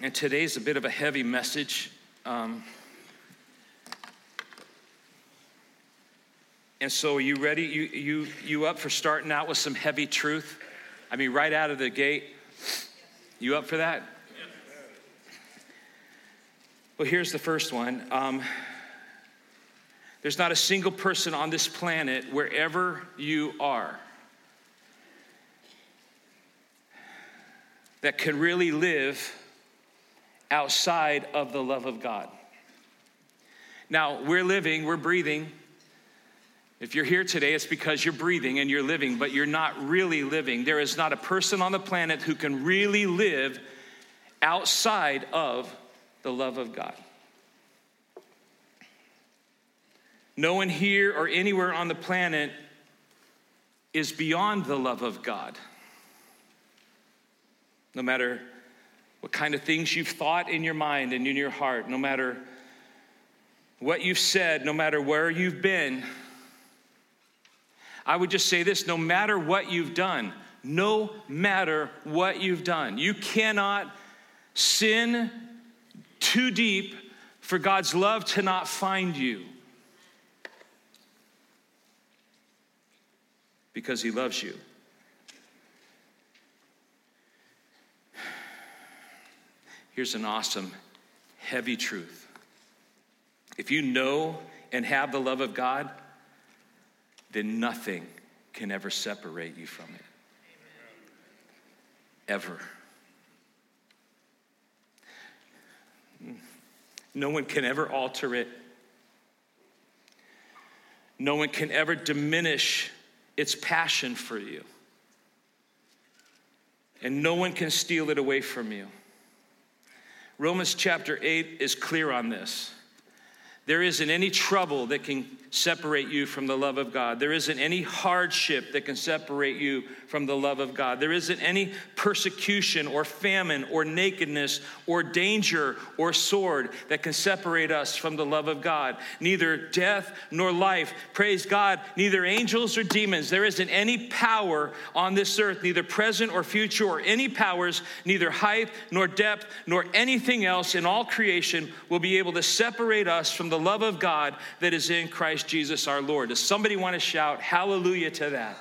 And today's a bit of a heavy message. Um, and so, are you ready? You, you, you up for starting out with some heavy truth? I mean, right out of the gate. You up for that? Well, here's the first one. Um, there's not a single person on this planet, wherever you are, that can really live outside of the love of God. Now, we're living, we're breathing. If you're here today, it's because you're breathing and you're living, but you're not really living. There is not a person on the planet who can really live outside of the love of God. No one here or anywhere on the planet is beyond the love of God. No matter what kind of things you've thought in your mind and in your heart, no matter what you've said, no matter where you've been, I would just say this no matter what you've done, no matter what you've done, you cannot sin too deep for God's love to not find you. Because he loves you. Here's an awesome, heavy truth. If you know and have the love of God, then nothing can ever separate you from it. Ever. No one can ever alter it. No one can ever diminish its passion for you. And no one can steal it away from you. Romans chapter 8 is clear on this. There isn't any trouble that can separate you from the love of God. There isn't any hardship that can separate you from the love of God. There isn't any persecution or famine or nakedness or danger or sword that can separate us from the love of God. Neither death nor life, praise God, neither angels or demons. There isn't any power on this earth, neither present or future, or any powers, neither height nor depth nor anything else in all creation will be able to separate us from the love of God that is in Christ Christ Jesus our Lord. Does somebody want to shout hallelujah to that?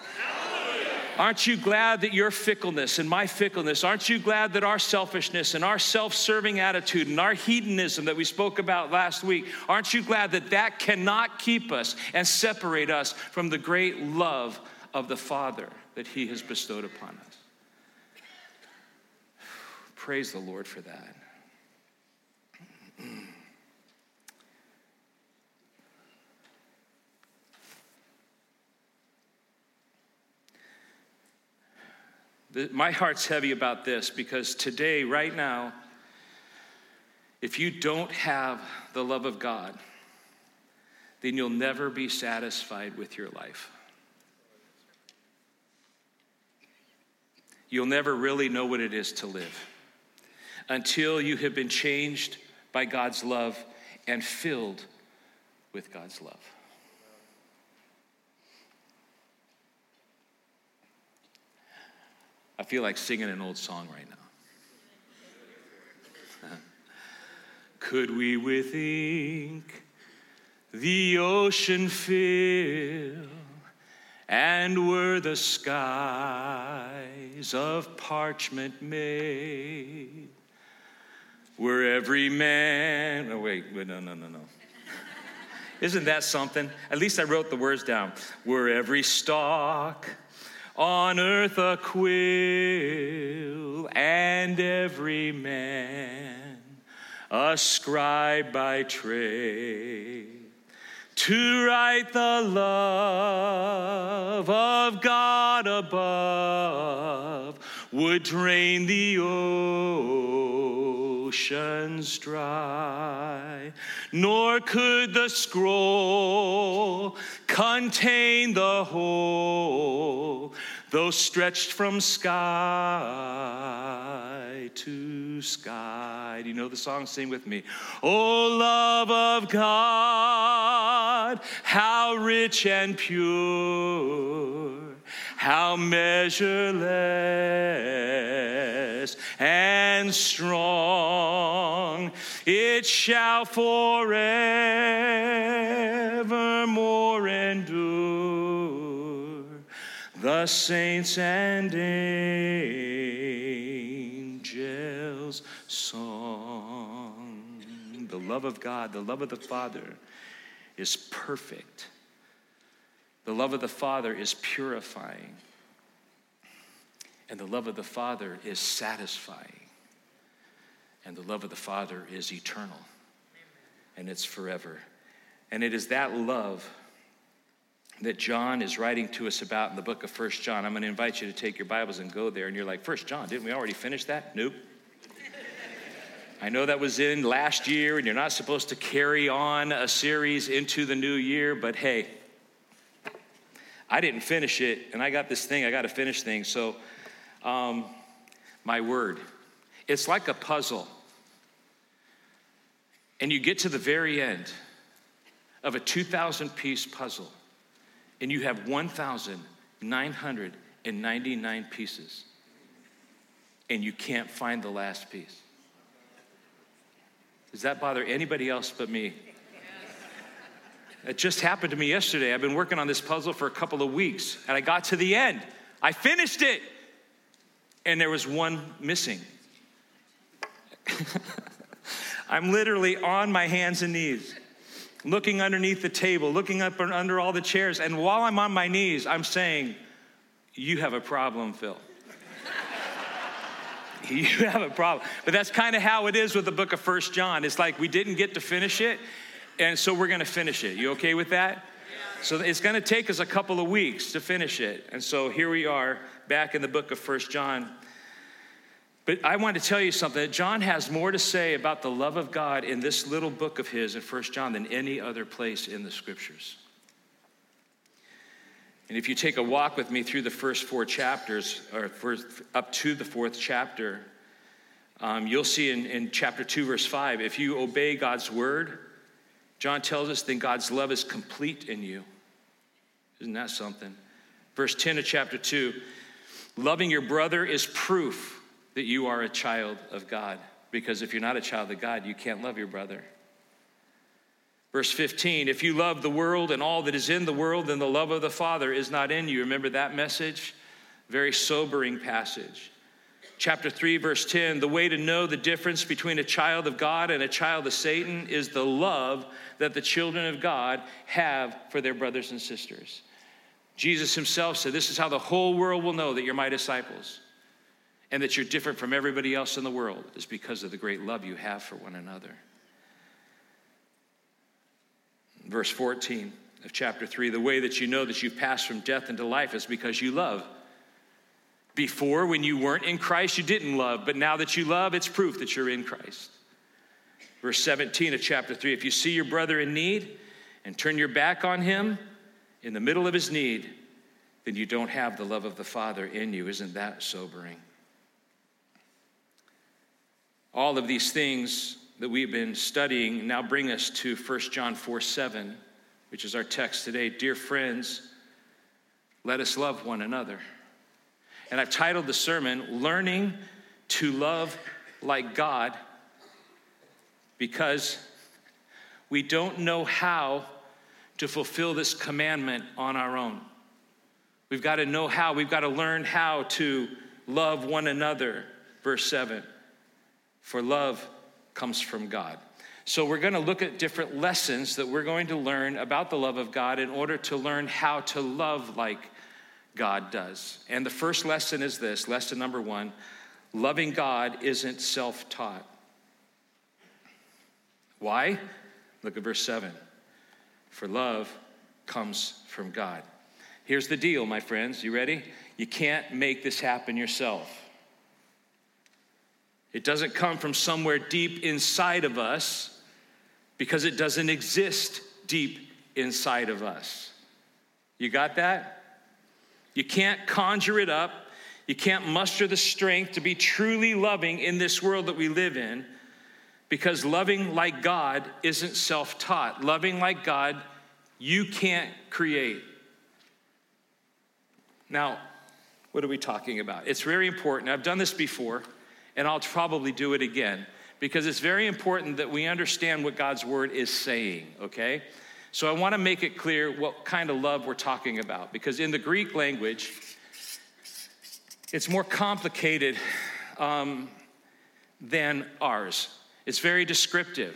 Aren't you glad that your fickleness and my fickleness, aren't you glad that our selfishness and our self serving attitude and our hedonism that we spoke about last week, aren't you glad that that cannot keep us and separate us from the great love of the Father that He has bestowed upon us? Praise the Lord for that. My heart's heavy about this because today, right now, if you don't have the love of God, then you'll never be satisfied with your life. You'll never really know what it is to live until you have been changed by God's love and filled with God's love. I feel like singing an old song right now. Could we with ink the ocean fill, and were the skies of parchment made? Were every man, oh wait, wait no, no, no, no. Isn't that something? At least I wrote the words down. Were every stalk on earth a quill, and every man a scribe by trade, to write the love of God above would drain the oceans dry, nor could the scroll contain the whole, though stretched from sky to sky. Do you know the song? Sing with me. Oh, love of God, how rich and pure, how measureless and strong. It shall forevermore endure. The saints and angels' song. The love of God, the love of the Father is perfect. The love of the Father is purifying. And the love of the Father is satisfying. And the love of the Father is eternal. And it's forever. And it is that love that John is writing to us about in the book of First John. I'm going to invite you to take your Bibles and go there. And you're like, First John, didn't we already finish that? Nope. I know that was in last year, and you're not supposed to carry on a series into the new year, but hey, I didn't finish it, and I got this thing, I got to finish things. So, um, my word, it's like a puzzle. And you get to the very end of a 2,000 piece puzzle, and you have 1,999 pieces, and you can't find the last piece. Does that bother anybody else but me? It just happened to me yesterday. I've been working on this puzzle for a couple of weeks, and I got to the end. I finished it, and there was one missing. I'm literally on my hands and knees, looking underneath the table, looking up under all the chairs, and while I'm on my knees, I'm saying, You have a problem, Phil. you have a problem. But that's kind of how it is with the book of First John. It's like we didn't get to finish it, and so we're going to finish it. You okay with that? So it's going to take us a couple of weeks to finish it. And so here we are back in the book of First John. But I want to tell you something that John has more to say about the love of God in this little book of his in First John than any other place in the scriptures. And if you take a walk with me through the first four chapters, or first, up to the fourth chapter, um, you'll see in, in chapter 2, verse 5, if you obey God's word, John tells us then God's love is complete in you. Isn't that something? Verse 10 of chapter 2 loving your brother is proof that you are a child of God. Because if you're not a child of God, you can't love your brother. Verse 15, if you love the world and all that is in the world, then the love of the Father is not in you. Remember that message? Very sobering passage. Chapter 3, verse 10 the way to know the difference between a child of God and a child of Satan is the love that the children of God have for their brothers and sisters. Jesus himself said, This is how the whole world will know that you're my disciples and that you're different from everybody else in the world, is because of the great love you have for one another verse 14 of chapter 3 the way that you know that you've passed from death into life is because you love. Before, when you weren't in Christ, you didn't love, but now that you love, it's proof that you're in Christ. Verse 17 of chapter 3 if you see your brother in need and turn your back on him in the middle of his need, then you don't have the love of the Father in you. Isn't that sobering? All of these things that we've been studying now bring us to 1 John 4 7, which is our text today. Dear friends, let us love one another. And I've titled the sermon, Learning to Love Like God, because we don't know how to fulfill this commandment on our own. We've got to know how, we've got to learn how to love one another. Verse 7 For love comes from God. So, we're going to look at different lessons that we're going to learn about the love of God in order to learn how to love like God does. And the first lesson is this lesson number one loving God isn't self taught. Why? Look at verse 7. For love comes from God. Here's the deal, my friends. You ready? You can't make this happen yourself. It doesn't come from somewhere deep inside of us because it doesn't exist deep inside of us. You got that? You can't conjure it up. You can't muster the strength to be truly loving in this world that we live in because loving like God isn't self taught. Loving like God, you can't create. Now, what are we talking about? It's very important. I've done this before. and I'll probably do it again because it's very important that we understand what God's word is saying, okay? So I want to make it clear what kind of love we're talking about because in the Greek language, it's more complicated um, than ours. It's very descriptive.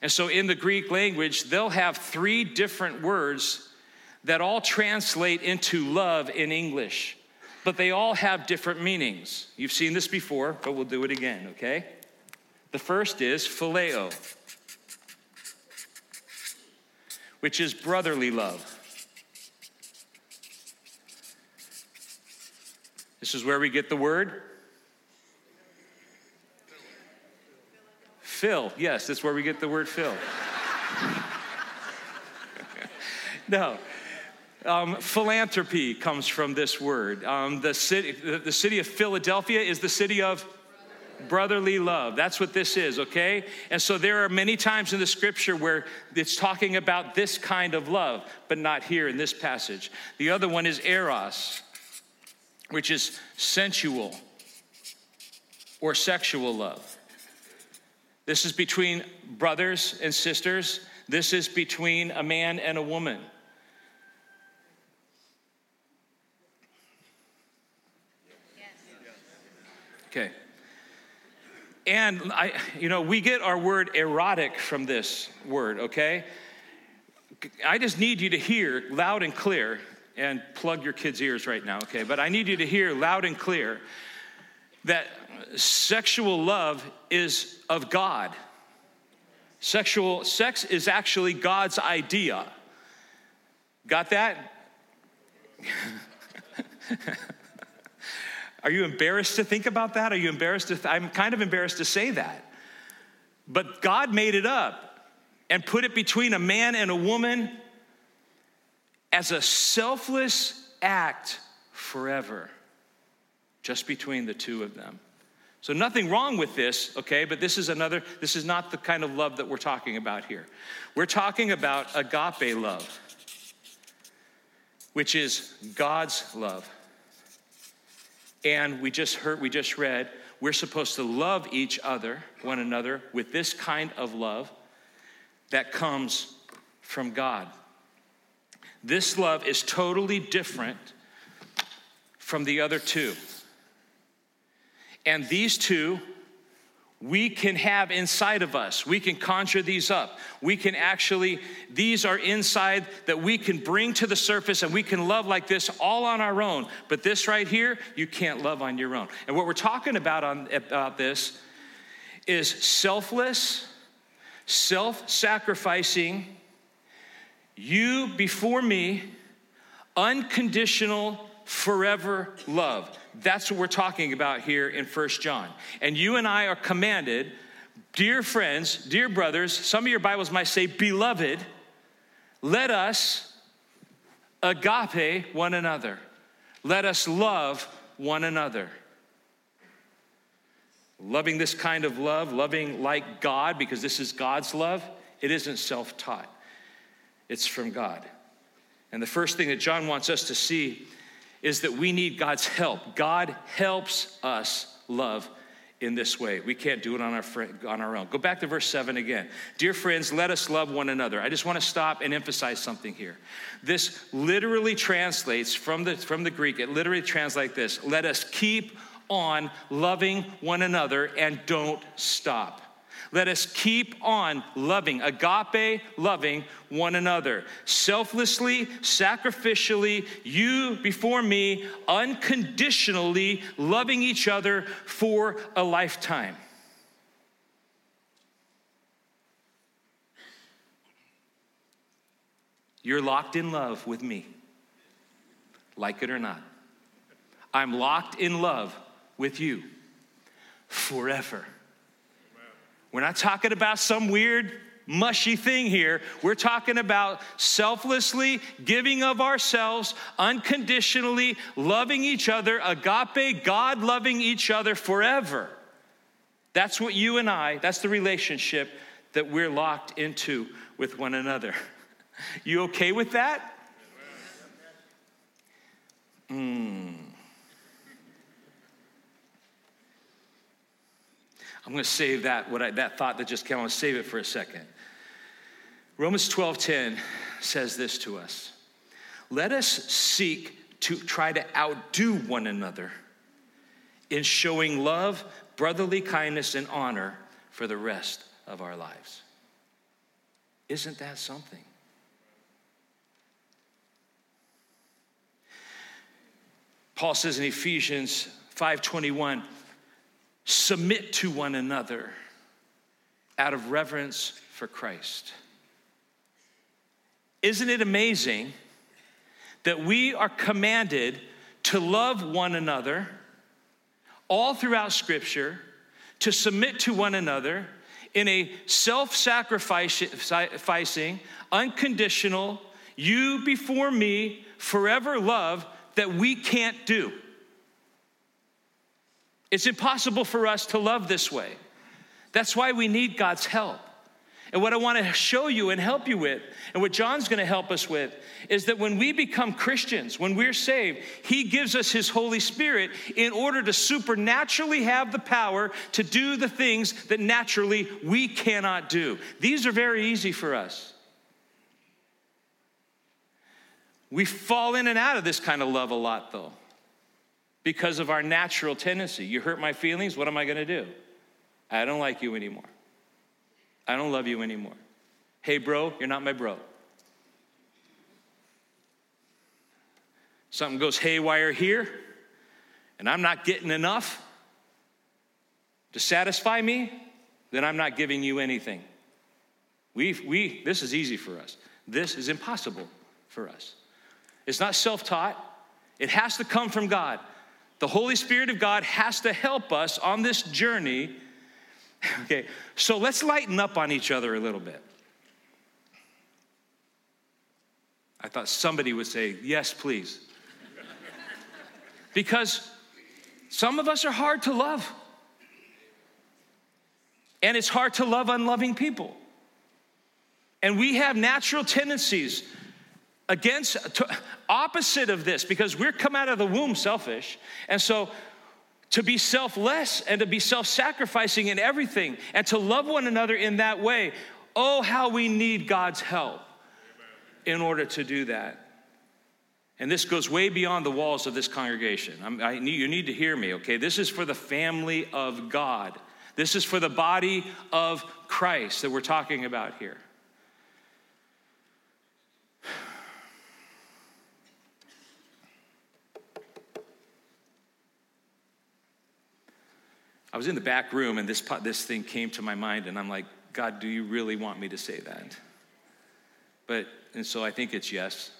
And so in the Greek language, they'll have three different words that all translate into love in English, but they all have different meanings. You've seen this before, but we'll do it again, okay? The first is phileo, which is brotherly love. This is where we get the word Phil. Yes, that's where we get the word Phil. no. Um, philanthropy comes from this word. Um, the, city, the, the city of Philadelphia is the city of brotherly love. That's what this is, okay? And so there are many times in the scripture where it's talking about this kind of love, but not here in this passage. The other one is eros, which is sensual or sexual love. This is between brothers and sisters. This is between a man and a woman. Okay. And I, you know, we get our word erotic from this word, okay? I just need you to hear loud and clear and plug your kids' ears right now, okay? But I need you to hear loud and clear that sexual love is of God. Sexual sex is actually God's idea. Got that? Are you embarrassed to think about that? Are you embarrassed to th- I'm kind of embarrassed to say that. But God made it up and put it between a man and a woman as a selfless act forever, just between the two of them. So nothing wrong with this, okay, but this is another, this is not the kind of love that we're talking about here. We're talking about agape love, which is God's love. And we just heard, we just read, we're supposed to love each other, one another, with this kind of love that comes from God. This love is totally different from the other two. And these two, we can have inside of us. We can conjure these up. We can actually, these are inside that we can bring to the surface and we can love like this all on our own. But this right here, you can't love on your own. And what we're talking about on about this is selfless, self-sacrificing, you before me, unconditional, forever love. That's what we're talking about here in First John. And you and I are commanded, dear friends, dear brothers, some of your Bibles might say, beloved, let us agape one another. Let us love one another. Loving this kind of love, loving like God, because this is God's love, it isn't self taught, it's from God. And the first thing that John wants us to see is that we need God's help. God helps us love in this way. We can't do it on our, on our own. Go back to verse 7 again. Dear friends, let us love one another. I just want to stop and emphasize something here. This literally translates from the, from the Greek, it literally translates like this Let us keep on loving one another and don't stop. Let us keep on loving, agape loving one another, selflessly, sacrificially, you before me, unconditionally loving each other for a lifetime. You're locked in love with me, like it or not. I'm locked in love with you forever. We're not talking about some weird, mushy thing here. We're talking about selflessly giving of ourselves, unconditionally loving each other, agape, God loving each other forever. That's what you and I, that's the relationship that we're locked into with one another. You okay with that? Hmm. I'm going to save that, what I, that thought that just came, I'm going to save it for a second. Romans 12:10 says this to us. Let us seek to try to outdo one another in showing love, brotherly kindness, and honor for the rest of our lives. Isn't that something? Paul says in Ephesians 5:21, submit to one another out of reverence for Christ. Isn't it amazing that we are commanded to love one another all throughout Scripture, to submit to one another in a self sacrificing, unconditional, you before me, forever love that we can't do? It's impossible for us to love this way. That's why we need God's help. And what I want to show you and help you with, and what John's going to help us with, is that when we become Christians, when we're saved, He gives us His Holy Spirit in order to supernaturally have the power to do the things that naturally we cannot do. These are very easy for us. We fall in and out of this kind of love a lot, though, because of our natural tendency. You hurt my feelings, what am I going to do? I don't like you anymore. I don't love you anymore. Hey, bro, you're not my bro. Something goes haywire here, and I'm not getting enough to satisfy me, then I'm not giving you anything. We, we, this is easy for us. This is impossible for us. It's not self taught, it has to come from God. The Holy Spirit of God has to help us on this journey Okay, so let's lighten up on each other a little bit. I thought somebody would say, Yes, please. because some of us are hard to love. And it's hard to love unloving people. And we have natural tendencies against opposite of this because we're come out of the womb selfish. And so to be selfless and to be self sacrificing in everything and to love one another in that way. Oh, how we need God's help in order to do that. And this goes way beyond the walls of this congregation. I you need to hear me, okay? This is for the family of God. This is for the body of Christ that we're talking about here. I was in the back room and this, this thing came to my mind, and I'm like, God, do you really want me to say that? But, and so I think it's yes.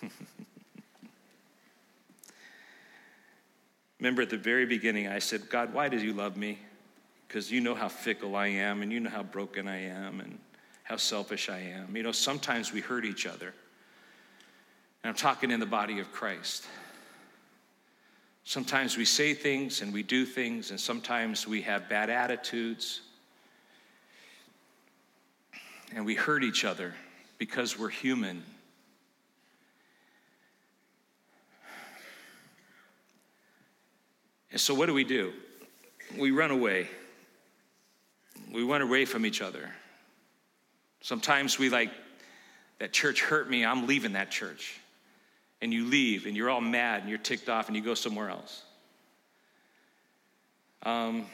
Remember at the very beginning, I said, God, why do you love me? Because you know how fickle I am, and you know how broken I am, and how selfish I am. You know, sometimes we hurt each other. And I'm talking in the body of Christ. Sometimes we say things and we do things, and sometimes we have bad attitudes. And we hurt each other because we're human. And so, what do we do? We run away. We run away from each other. Sometimes we like, that church hurt me, I'm leaving that church and you leave and you're all mad and you're ticked off and you go somewhere else. Um,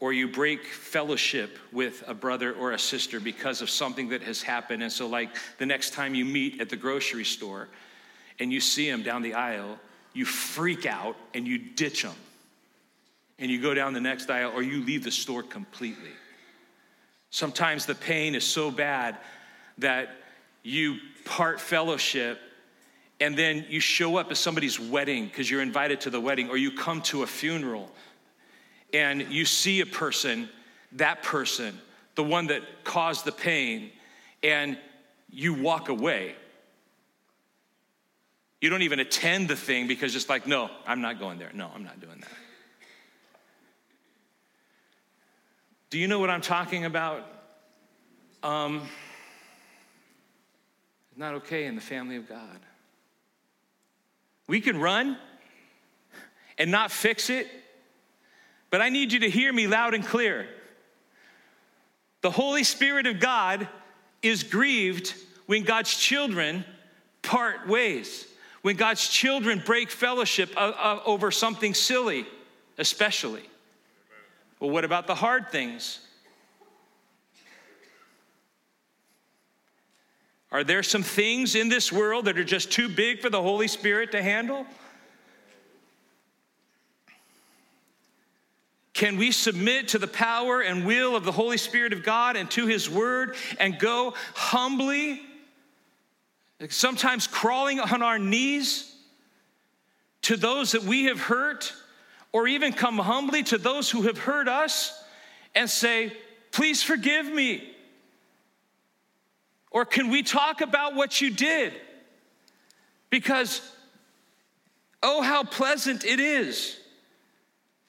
or you break fellowship with a brother or a sister because of something that has happened. And so, like the next time you meet at the grocery store and you see them down the aisle, you freak out and you ditch them. And you go down the next aisle or you leave the store completely. Sometimes the pain is so bad that you part fellowship and then you show up at somebody's wedding because you're invited to the wedding, or you come to a funeral and you see a person, that person, the one that caused the pain, and you walk away. You don't even attend the thing because it's like, no, I'm not going there. No, I'm not doing that. Do you know what I'm talking about? Um, it's not okay in the family of God. We can run and not fix it. But I need you to hear me loud and clear. The Holy Spirit of God is grieved when God's children part ways, when God's children break fellowship over something silly, especially. Well, what about the hard things? Are there some things in this world that are just too big for the Holy Spirit to handle? Can we submit to the power and will of the Holy Spirit of God and to His Word and go humbly, sometimes crawling on our knees to those that we have hurt, or even come humbly to those who have hurt us and say, Please forgive me? Or can we talk about what you did? Because, oh, how pleasant it is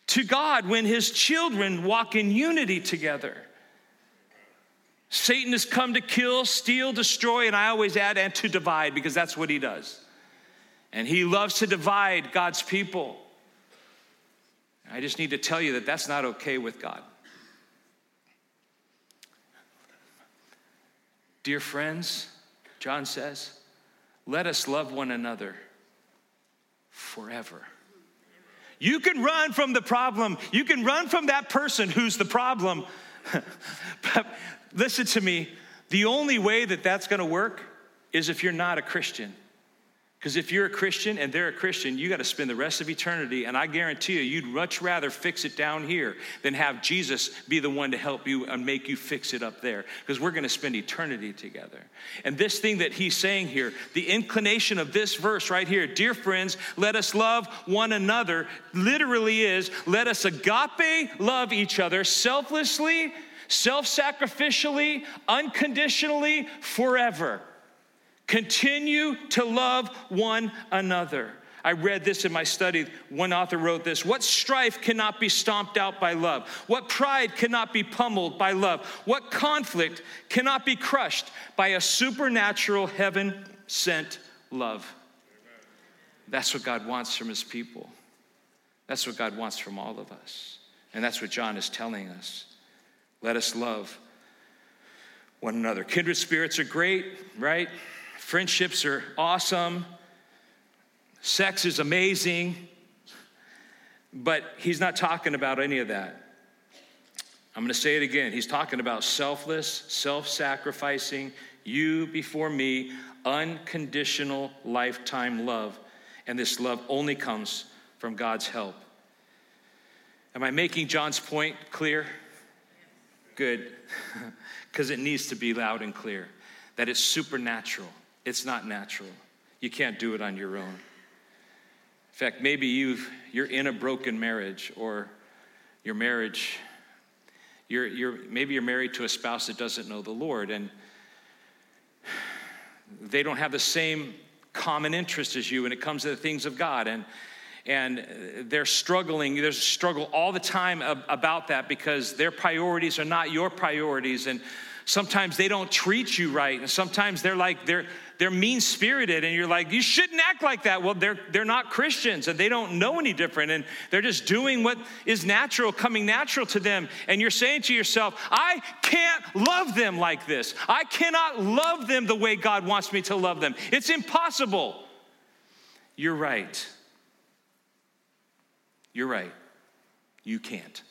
to God when his children walk in unity together. Satan has come to kill, steal, destroy, and I always add, and to divide because that's what he does. And he loves to divide God's people. I just need to tell you that that's not okay with God. Dear friends, John says, let us love one another forever. You can run from the problem. You can run from that person who's the problem. but listen to me the only way that that's going to work is if you're not a Christian. Because if you're a Christian and they're a Christian, you got to spend the rest of eternity. And I guarantee you, you'd much rather fix it down here than have Jesus be the one to help you and make you fix it up there. Because we're going to spend eternity together. And this thing that he's saying here, the inclination of this verse right here, dear friends, let us love one another, literally is let us agape love each other selflessly, self sacrificially, unconditionally, forever. Continue to love one another. I read this in my study. One author wrote this What strife cannot be stomped out by love? What pride cannot be pummeled by love? What conflict cannot be crushed by a supernatural heaven sent love? That's what God wants from his people. That's what God wants from all of us. And that's what John is telling us. Let us love one another. Kindred spirits are great, right? Friendships are awesome. Sex is amazing. But he's not talking about any of that. I'm going to say it again. He's talking about selfless, self sacrificing, you before me, unconditional lifetime love. And this love only comes from God's help. Am I making John's point clear? Good, because it needs to be loud and clear that it's supernatural. It's not natural. You can't do it on your own. In fact, maybe you've, you're in a broken marriage or your marriage, you're, you're, maybe you're married to a spouse that doesn't know the Lord and they don't have the same common interest as you when it comes to the things of God. And, and they're struggling. There's a struggle all the time about that because their priorities are not your priorities. And sometimes they don't treat you right. And sometimes they're like, they're, they're mean spirited and you're like, you shouldn't act like that. Well, they're, they're not Christians and they don't know any different and they're just doing what is natural, coming natural to them. And you're saying to yourself, I can't love them like this. I cannot love them the way God wants me to love them. It's impossible. You're right. You're right. You can't.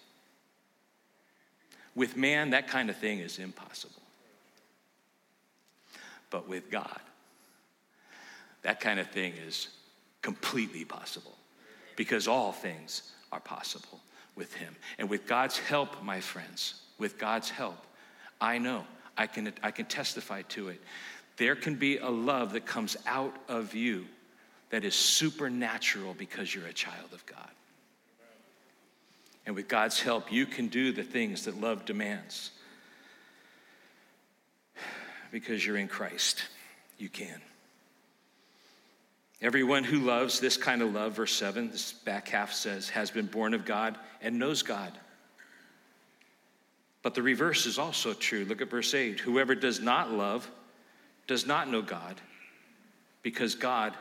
With man, that kind of thing is impossible. But with God, that kind of thing is completely possible because all things are possible with Him. And with God's help, my friends, with God's help, I know, I can, I can testify to it. There can be a love that comes out of you that is supernatural because you're a child of God. And with God's help, you can do the things that love demands because you're in Christ. You can. Everyone who loves this kind of love, verse 7, this back half says, has been born of God and knows God. But the reverse is also true. Look at verse 8. Whoever does not love does not know God, because God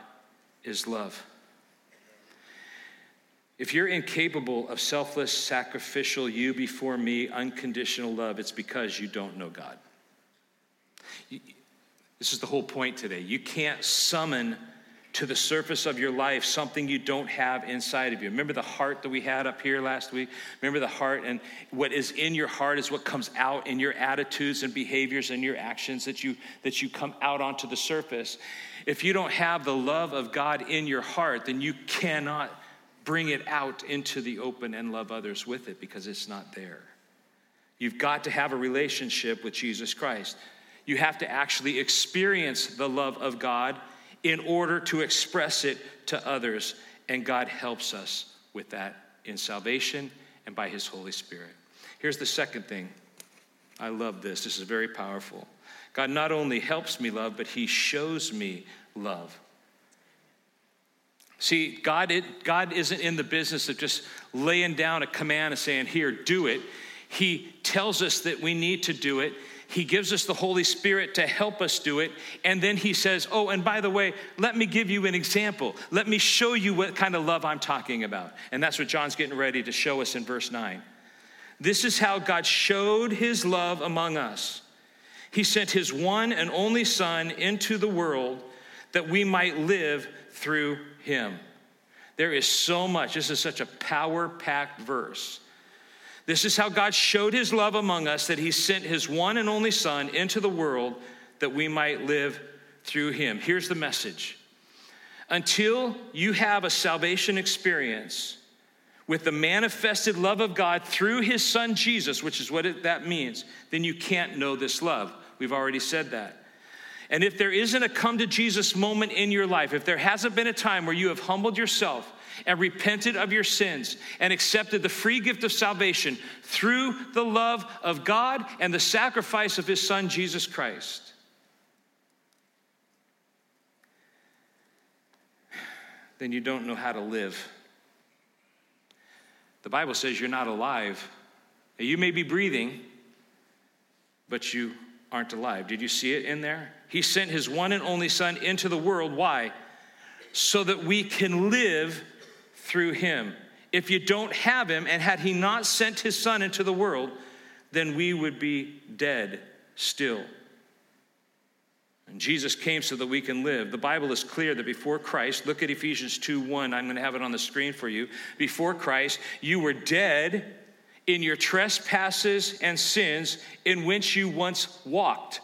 is love. If you're incapable of selfless, sacrificial, you before me, unconditional love, it's because you don't know God. This is the whole point today. You can't summon to the surface of your life something you don't have inside of you. Remember the heart that we had up here last week? Remember the heart, and what is in your heart is what comes out in your attitudes and behaviors and your actions that you that you come out onto the surface. If you don't have the love of God in your heart, then you cannot bring it out into the open and love others with it because it's not there. You've got to have a relationship with Jesus Christ. You have to actually experience the love of God in order to express it to others. And God helps us with that in salvation and by His Holy Spirit. Here's the second thing. I love this. This is very powerful. God not only helps me love, but He shows me love. See, God, it, God isn't in the business of just laying down a command and saying, Here, do it. He tells us that we need to do it. He gives us the Holy Spirit to help us do it. And then he says, Oh, and by the way, let me give you an example. Let me show you what kind of love I'm talking about. And that's what John's getting ready to show us in verse 9. This is how God showed his love among us. He sent his one and only Son into the world that we might live through him. There is so much. This is such a power packed verse. This is how God showed his love among us that he sent his one and only Son into the world that we might live through him. Here's the message until you have a salvation experience with the manifested love of God through his Son Jesus, which is what it, that means, then you can't know this love. We've already said that. And if there isn't a come to Jesus moment in your life, if there hasn't been a time where you have humbled yourself, and repented of your sins and accepted the free gift of salvation through the love of God and the sacrifice of his son, Jesus Christ. Then you don't know how to live. The Bible says you're not alive. You may be breathing, but you aren't alive. Did you see it in there? He sent his one and only Son into the world. Why? So that we can live through him. If you don't have him, and had he not sent his son into the world, then we would be dead still. And Jesus came so that we can live. The Bible is clear that before Christ, look at Ephesians 2 1. I'm going to have it on the screen for you. Before Christ, you were dead in your trespasses and sins in which you once walked.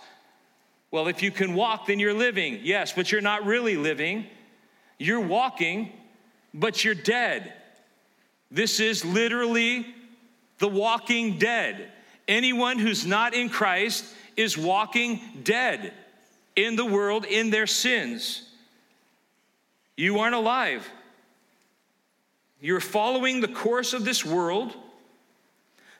Well, if you can walk, then you're living. Yes, but you're not really living. You're walking, but you're dead. This is literally the walking dead. Anyone who's not in Christ is walking dead in the world in their sins. You aren't alive. You're following the course of this world,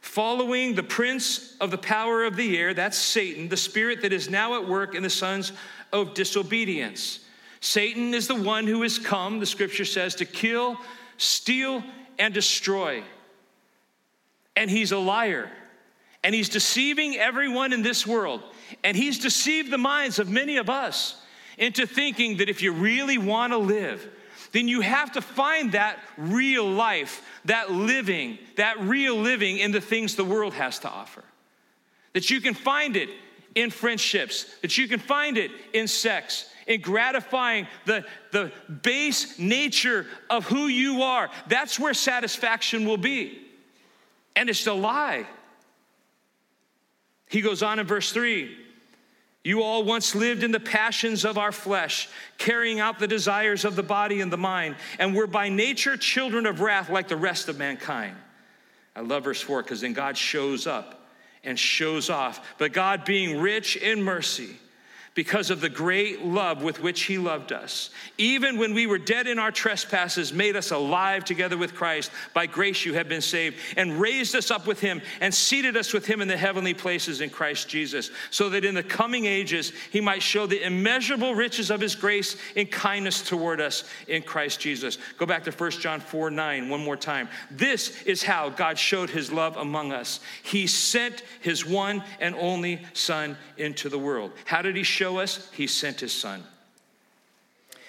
following the prince of the power of the air, that's Satan, the spirit that is now at work in the sons of disobedience. Satan is the one who has come, the scripture says, to kill, steal, and destroy. And he's a liar. And he's deceiving everyone in this world. And he's deceived the minds of many of us into thinking that if you really want to live, then you have to find that real life, that living, that real living in the things the world has to offer. That you can find it in friendships, that you can find it in sex, in gratifying the, the base nature of who you are. That's where satisfaction will be. And it's a lie. He goes on in verse 3 You all once lived in the passions of our flesh, carrying out the desires of the body and the mind, and were by nature children of wrath like the rest of mankind. I love verse 4 because then God shows up and shows off. But God, being rich in mercy, because of the great love with which he loved us. Even when we were dead in our trespasses, made us alive together with Christ. By grace you have been saved, and raised us up with him, and seated us with him in the heavenly places in Christ Jesus, so that in the coming ages he might show the immeasurable riches of his grace in kindness toward us in Christ Jesus. Go back to 1 John 4 9, one more time. This is how God showed his love among us. He sent his one and only Son into the world. How did he show show us? He sent his son.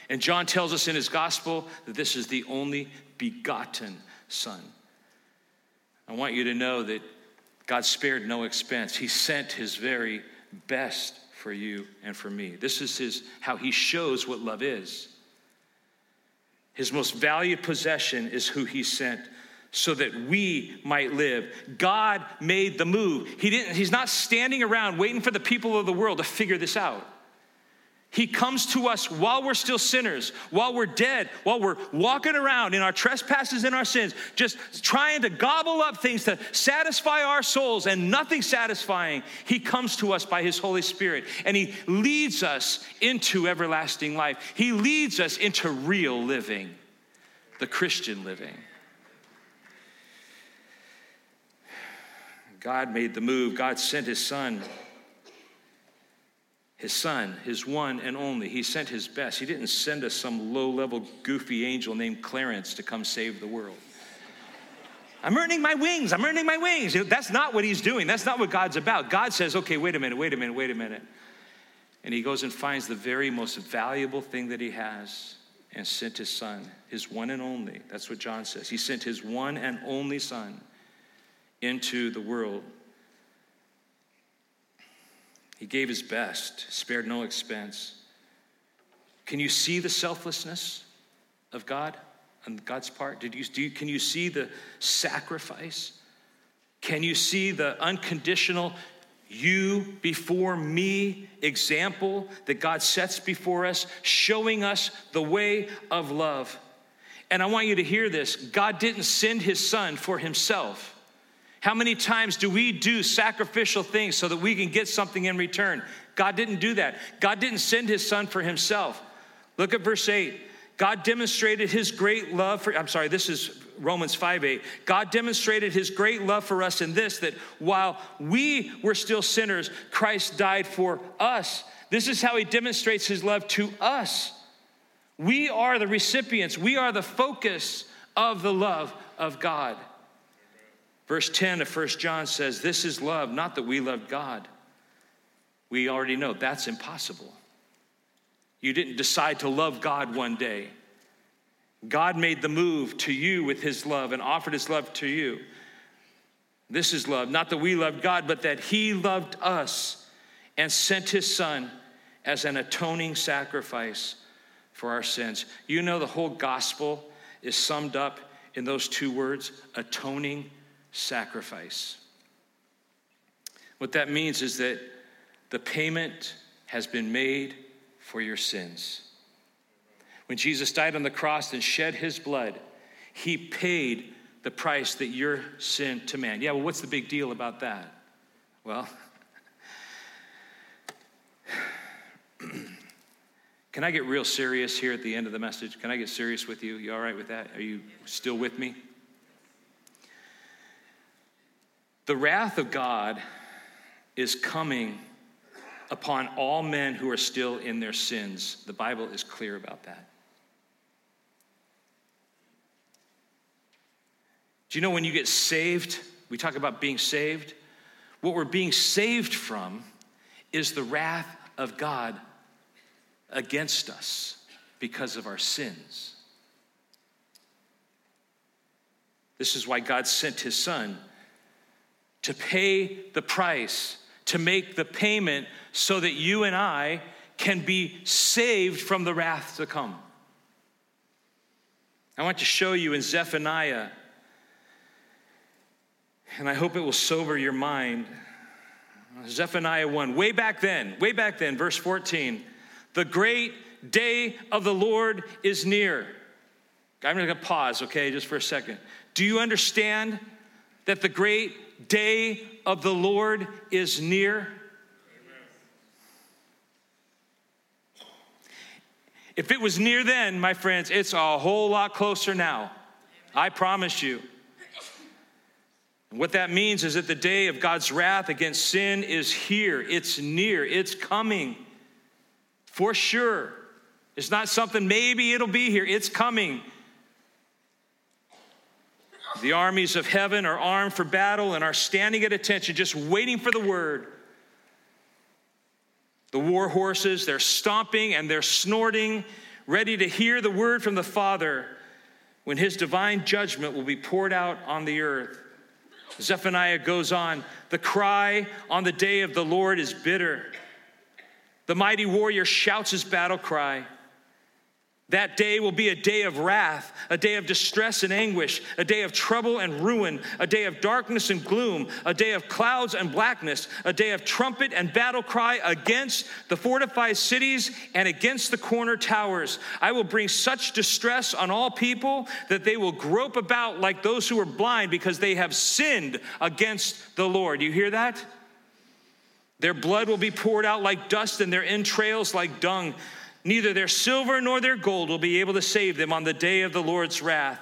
And John tells us in his gospel that this is the only begotten son. I want you to know that God spared no expense. He sent his very best for you and for me. This is his, how he shows what love is. His most valued possession is who he sent so that we might live. God made the move. He didn't, he's not standing around waiting for the people of the world to figure this out. He comes to us while we're still sinners, while we're dead, while we're walking around in our trespasses and our sins, just trying to gobble up things to satisfy our souls and nothing satisfying. He comes to us by His Holy Spirit and He leads us into everlasting life. He leads us into real living, the Christian living. God made the move, God sent His Son his son, his one and only. He sent his best. He didn't send us some low level, goofy angel named Clarence to come save the world. I'm earning my wings. I'm earning my wings. That's not what he's doing. That's not what God's about. God says, okay, wait a minute, wait a minute, wait a minute. And he goes and finds the very most valuable thing that he has and sent his son, his one and only. That's what John says. He sent his one and only son into the world he gave his best, spared no expense. Can you see the selflessness of God on God's part? Did you, do you, can you see the sacrifice? Can you see the unconditional you before me example that God sets before us, showing us the way of love? And I want you to hear this God didn't send his son for himself. How many times do we do sacrificial things so that we can get something in return? God didn't do that. God didn't send his son for himself. Look at verse 8. God demonstrated his great love for, I'm sorry, this is Romans 5 8. God demonstrated his great love for us in this that while we were still sinners, Christ died for us. This is how he demonstrates his love to us. We are the recipients, we are the focus of the love of God. Verse 10 of 1 John says, This is love, not that we loved God. We already know that's impossible. You didn't decide to love God one day. God made the move to you with his love and offered his love to you. This is love, not that we loved God, but that he loved us and sent his son as an atoning sacrifice for our sins. You know, the whole gospel is summed up in those two words atoning sacrifice. What that means is that the payment has been made for your sins. When Jesus died on the cross and shed his blood, he paid the price that your sin to man. Yeah, well, what's the big deal about that? Well, can I get real serious here at the end of the message? Can I get serious with you? You all right with that? Are you still with me? The wrath of God is coming upon all men who are still in their sins. The Bible is clear about that. Do you know when you get saved, we talk about being saved? What we're being saved from is the wrath of God against us because of our sins. This is why God sent his son to pay the price, to make the payment so that you and I can be saved from the wrath to come. I want to show you in Zephaniah, and I hope it will sober your mind. Zephaniah 1, way back then, way back then, verse 14. The great day of the Lord is near. I'm going to pause, okay, just for a second. Do you understand that the great day of the Lord is near? If it was near then, my friends, it's a whole lot closer now. I promise you. What that means is that the day of God's wrath against sin is here. It's near. It's coming. For sure. It's not something maybe it'll be here. It's coming. The armies of heaven are armed for battle and are standing at attention, just waiting for the word. The war horses, they're stomping and they're snorting, ready to hear the word from the Father. when his divine judgment will be poured out on the earth. Zephaniah goes on the cry on the day of the Lord is bitter. The mighty warrior shouts his battle cry. That day will be a day of wrath, a day of distress and anguish, a day of trouble and ruin, a day of darkness and gloom, a day of clouds and blackness, a day of trumpet and battle cry against the fortified cities and against the corner towers. I will bring such distress on all people that they will grope about like those who are blind because they have sinned against the Lord. You hear that? Their blood will be poured out like dust and their entrails like dung. Neither their silver nor their gold will be able to save them on the day of the Lord's wrath.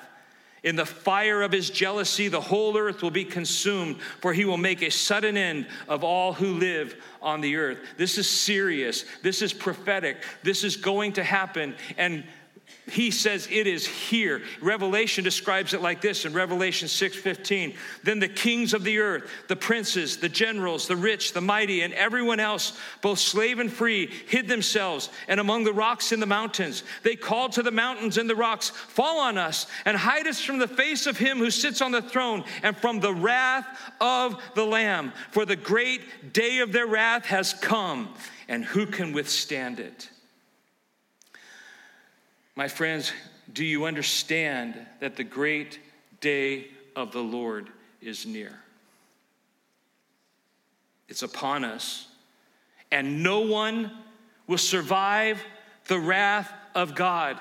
In the fire of his jealousy, the whole earth will be consumed, for he will make a sudden end of all who live on the earth. This is serious. This is prophetic. This is going to happen. And he says it is here. Revelation describes it like this in revelation 6:15 then the kings of the earth the princes the generals the rich the mighty and everyone else both slave and free hid themselves and among the rocks in the mountains. They called to the mountains and the rocks fall on us and hide us from the face of him who sits on the throne and from the wrath of the lamb. For the great day of their wrath has come and who can withstand it my friends, do you understand that the great day of the Lord is near? It's upon us, and no one will survive the wrath of God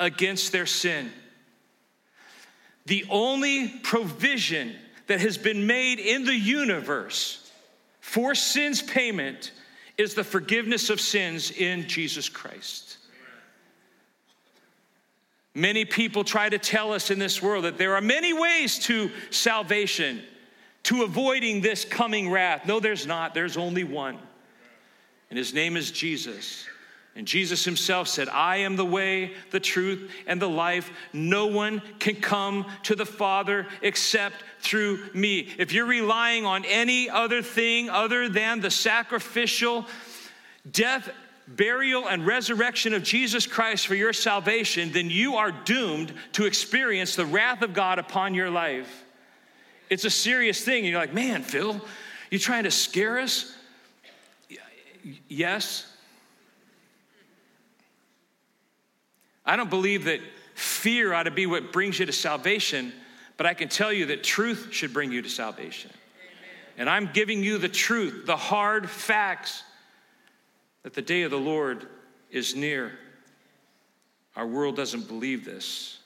against their sin. The only provision that has been made in the universe for sin's payment is the forgiveness of sins in Jesus Christ. Many people try to tell us in this world that there are many ways to salvation, to avoiding this coming wrath. No, there's not. There's only one. And his name is Jesus. And Jesus himself said, I am the way, the truth, and the life. No one can come to the Father except through me. If you're relying on any other thing other than the sacrificial death burial, and resurrection of Jesus Christ for your salvation, then you are doomed to experience the wrath of God upon your life. It's a serious thing. You're like, man, Phil, you trying to scare us? Yes. I don't believe that fear ought to be what brings you to salvation, but I can tell you that truth should bring you to salvation. And I'm giving you the truth, the hard facts that the day of the Lord is near. Our world doesn't believe this.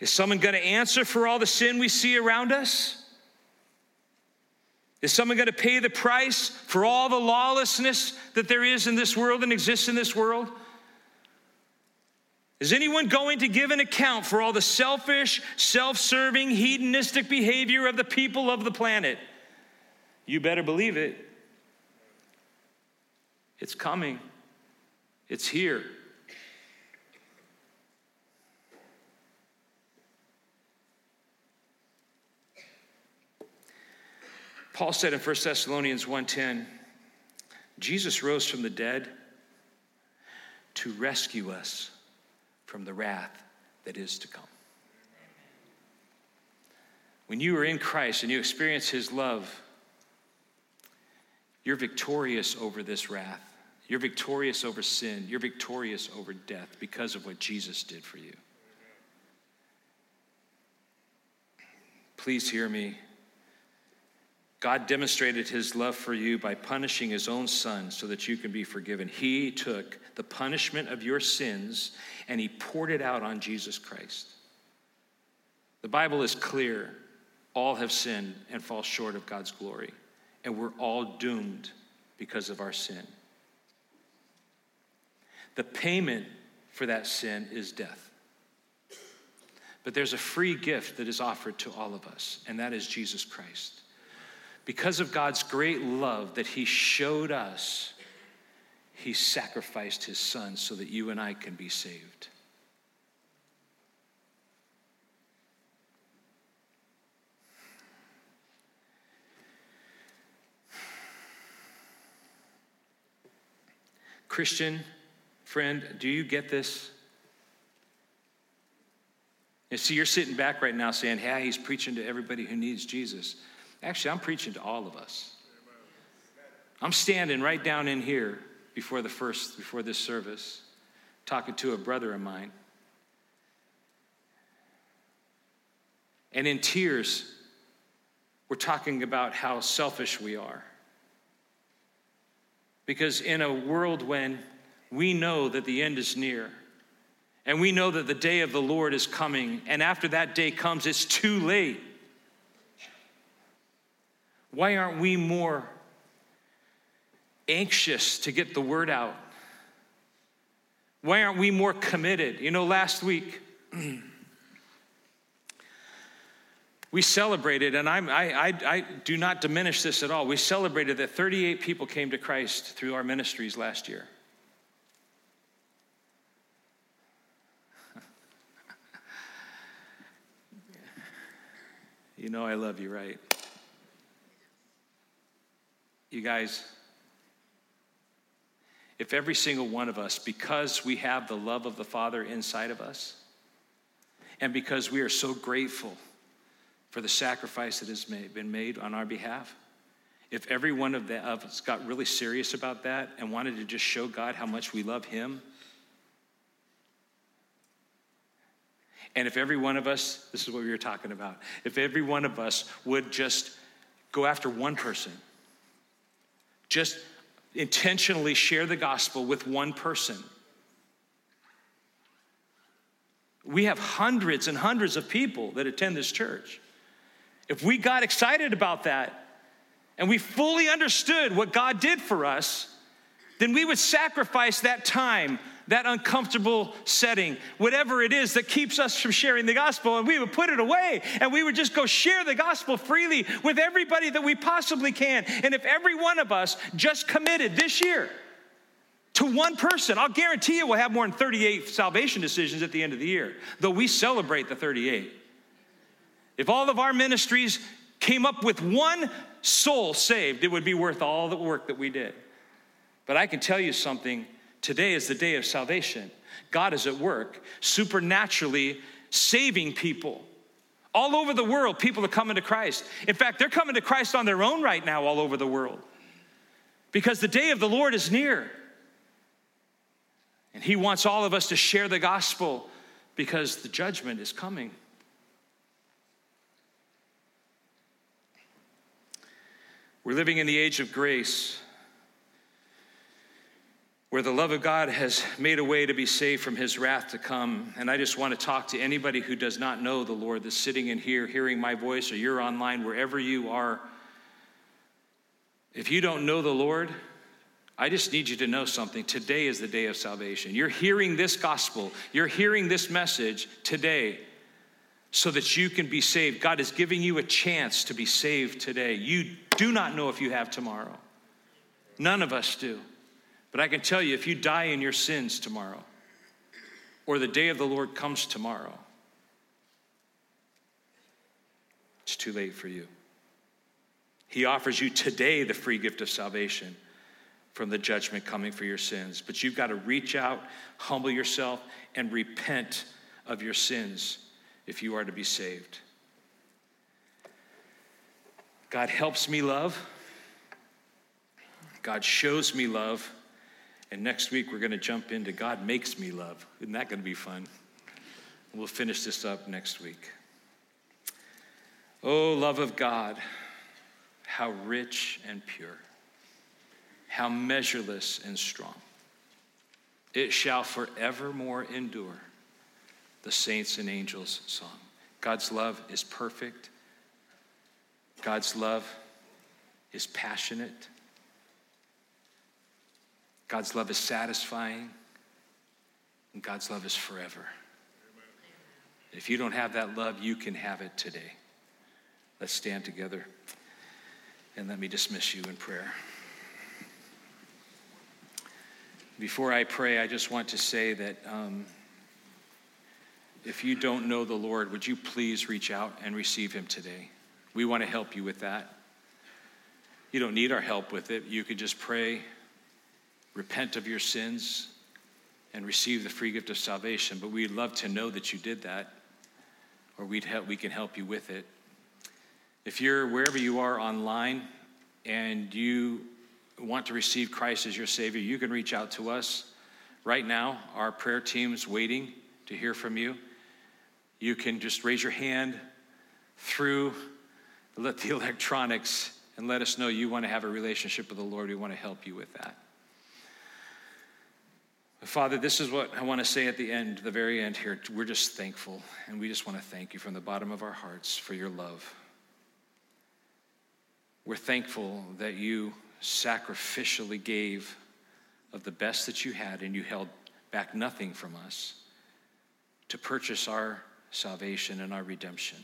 Is someone going to answer for all the sin we see around us? Is someone going to pay the price for all the lawlessness that there is in this world and exists in this world? Is anyone going to give an account for all the selfish, self serving, hedonistic behavior of the people of the planet? You better believe it. It's coming, it's here. Paul said in 1 Thessalonians 1:10, Jesus rose from the dead to rescue us from the wrath that is to come. When you are in Christ and you experience his love, you're victorious over this wrath. You're victorious over sin. You're victorious over death because of what Jesus did for you. Please hear me. God demonstrated his love for you by punishing his own son so that you can be forgiven. He took the punishment of your sins and he poured it out on Jesus Christ. The Bible is clear all have sinned and fall short of God's glory and we're all doomed because of our sin. The payment for that sin is death. But there's a free gift that is offered to all of us, and that is Jesus Christ. Because of God's great love that He showed us, He sacrificed His Son so that you and I can be saved. Christian, Friend, do you get this? And see, you're sitting back right now saying, hey, he's preaching to everybody who needs Jesus. Actually, I'm preaching to all of us. I'm standing right down in here before the first, before this service, talking to a brother of mine. And in tears, we're talking about how selfish we are. Because in a world when we know that the end is near, and we know that the day of the Lord is coming, and after that day comes, it's too late. Why aren't we more anxious to get the word out? Why aren't we more committed? You know, last week, we celebrated, and I, I, I do not diminish this at all. We celebrated that 38 people came to Christ through our ministries last year. you know, I love you, right? You guys, if every single one of us, because we have the love of the Father inside of us, and because we are so grateful for the sacrifice that has been made on our behalf, if every one of, the, of us got really serious about that and wanted to just show God how much we love Him, and if every one of us, this is what we were talking about, if every one of us would just go after one person, just intentionally share the gospel with one person. We have hundreds and hundreds of people that attend this church. If we got excited about that and we fully understood what God did for us, then we would sacrifice that time that uncomfortable setting, whatever it is that keeps us from sharing the gospel, and we would put it away and we would just go share the gospel freely with everybody that we possibly can. And if every one of us just committed this year to one person, I'll guarantee you we'll have more than 38 salvation decisions at the end of the year, though we celebrate the 38. If all of our ministries came up with one soul saved, it would be worth all the work that we did. But I can tell you something Today is the day of salvation. God is at work, supernaturally saving people. All over the world, people are coming to Christ. In fact, they're coming to Christ on their own right now, all over the world, because the day of the Lord is near. And He wants all of us to share the gospel because the judgment is coming. We're living in the age of grace where the love of God has made a way to be saved from his wrath to come. And I just want to talk to anybody who does not know the Lord that's sitting in here hearing my voice or you're online, wherever you are. If you don't know the Lord, I just need you to know something. Today is the day of salvation. You're hearing this gospel, you're hearing this message today so that you can be saved. God is giving you a chance to be saved today. You do not know if you have tomorrow. None of us do. But I can tell you if you die in your sins tomorrow, or the day of the Lord comes tomorrow, it's too late for you. He offers you today the free gift of salvation from the judgment coming for your sins. But you've got to reach out, humble yourself, and repent of your sins if you are to be saved. God helps me love. God shows me love. And next week, we're going to jump into God Makes Me Love. Isn't that going to be fun? We'll finish this up next week. Oh, love of God, how rich and pure, how measureless and strong. It shall forevermore endure, the saints and angels' song. God's love is perfect. God's love is passionate. God's love is satisfying, and God's love is forever. If you don't have that love, you can have it today. Let's stand together and let me dismiss you in prayer. Before I pray, I just want to say that um, if you don't know the Lord, would you please reach out and receive Him today? We want to help you with that. You don't need our help with it. You can just pray repent of your sins, and receive the free gift of salvation, but we'd love to know that you did that, or we'd help, we can help you with it. If you're wherever you are online and you want to receive Christ as your Savior, you can reach out to us. Right now, our prayer team's waiting to hear from you. You can just raise your hand through the electronics and let us know you want to have a relationship with the Lord. We want to help you with that. Father, this is what I want to say at the end, the very end here. We're just thankful, and we just want to thank you from the bottom of our hearts for your love. We're thankful that you sacrificially gave of the best that you had, and you held back nothing from us to purchase our salvation and our redemption.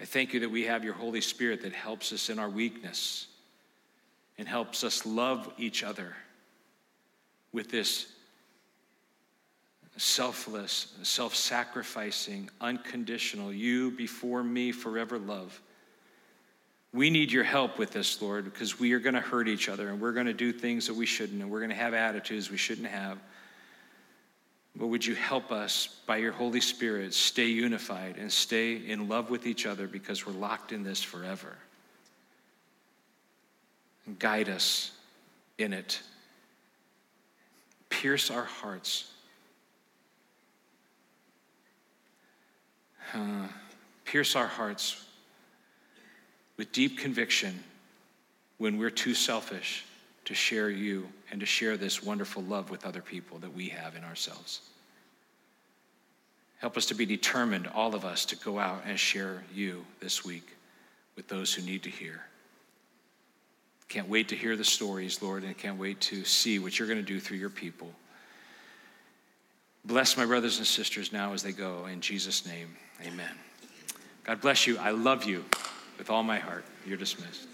I thank you that we have your Holy Spirit that helps us in our weakness and helps us love each other with this selfless, self sacrificing, unconditional, you before me forever love. We need your help with this, Lord, because we are going to hurt each other and we're going to do things that we shouldn't and we're going to have attitudes we shouldn't have. But would you help us by your Holy Spirit stay unified and stay in love with each other because we're locked in this forever? Guide us in it. Pierce our hearts. Uh, pierce our hearts with deep conviction when we're too selfish to share you and to share this wonderful love with other people that we have in ourselves. Help us to be determined, all of us, to go out and share you this week with those who need to hear. Can't wait to hear the stories, Lord, and can't wait to see what you're going to do through your people. Bless my brothers and sisters now as they go. In Jesus' name, amen. God bless you. I love you with all my heart. You're dismissed.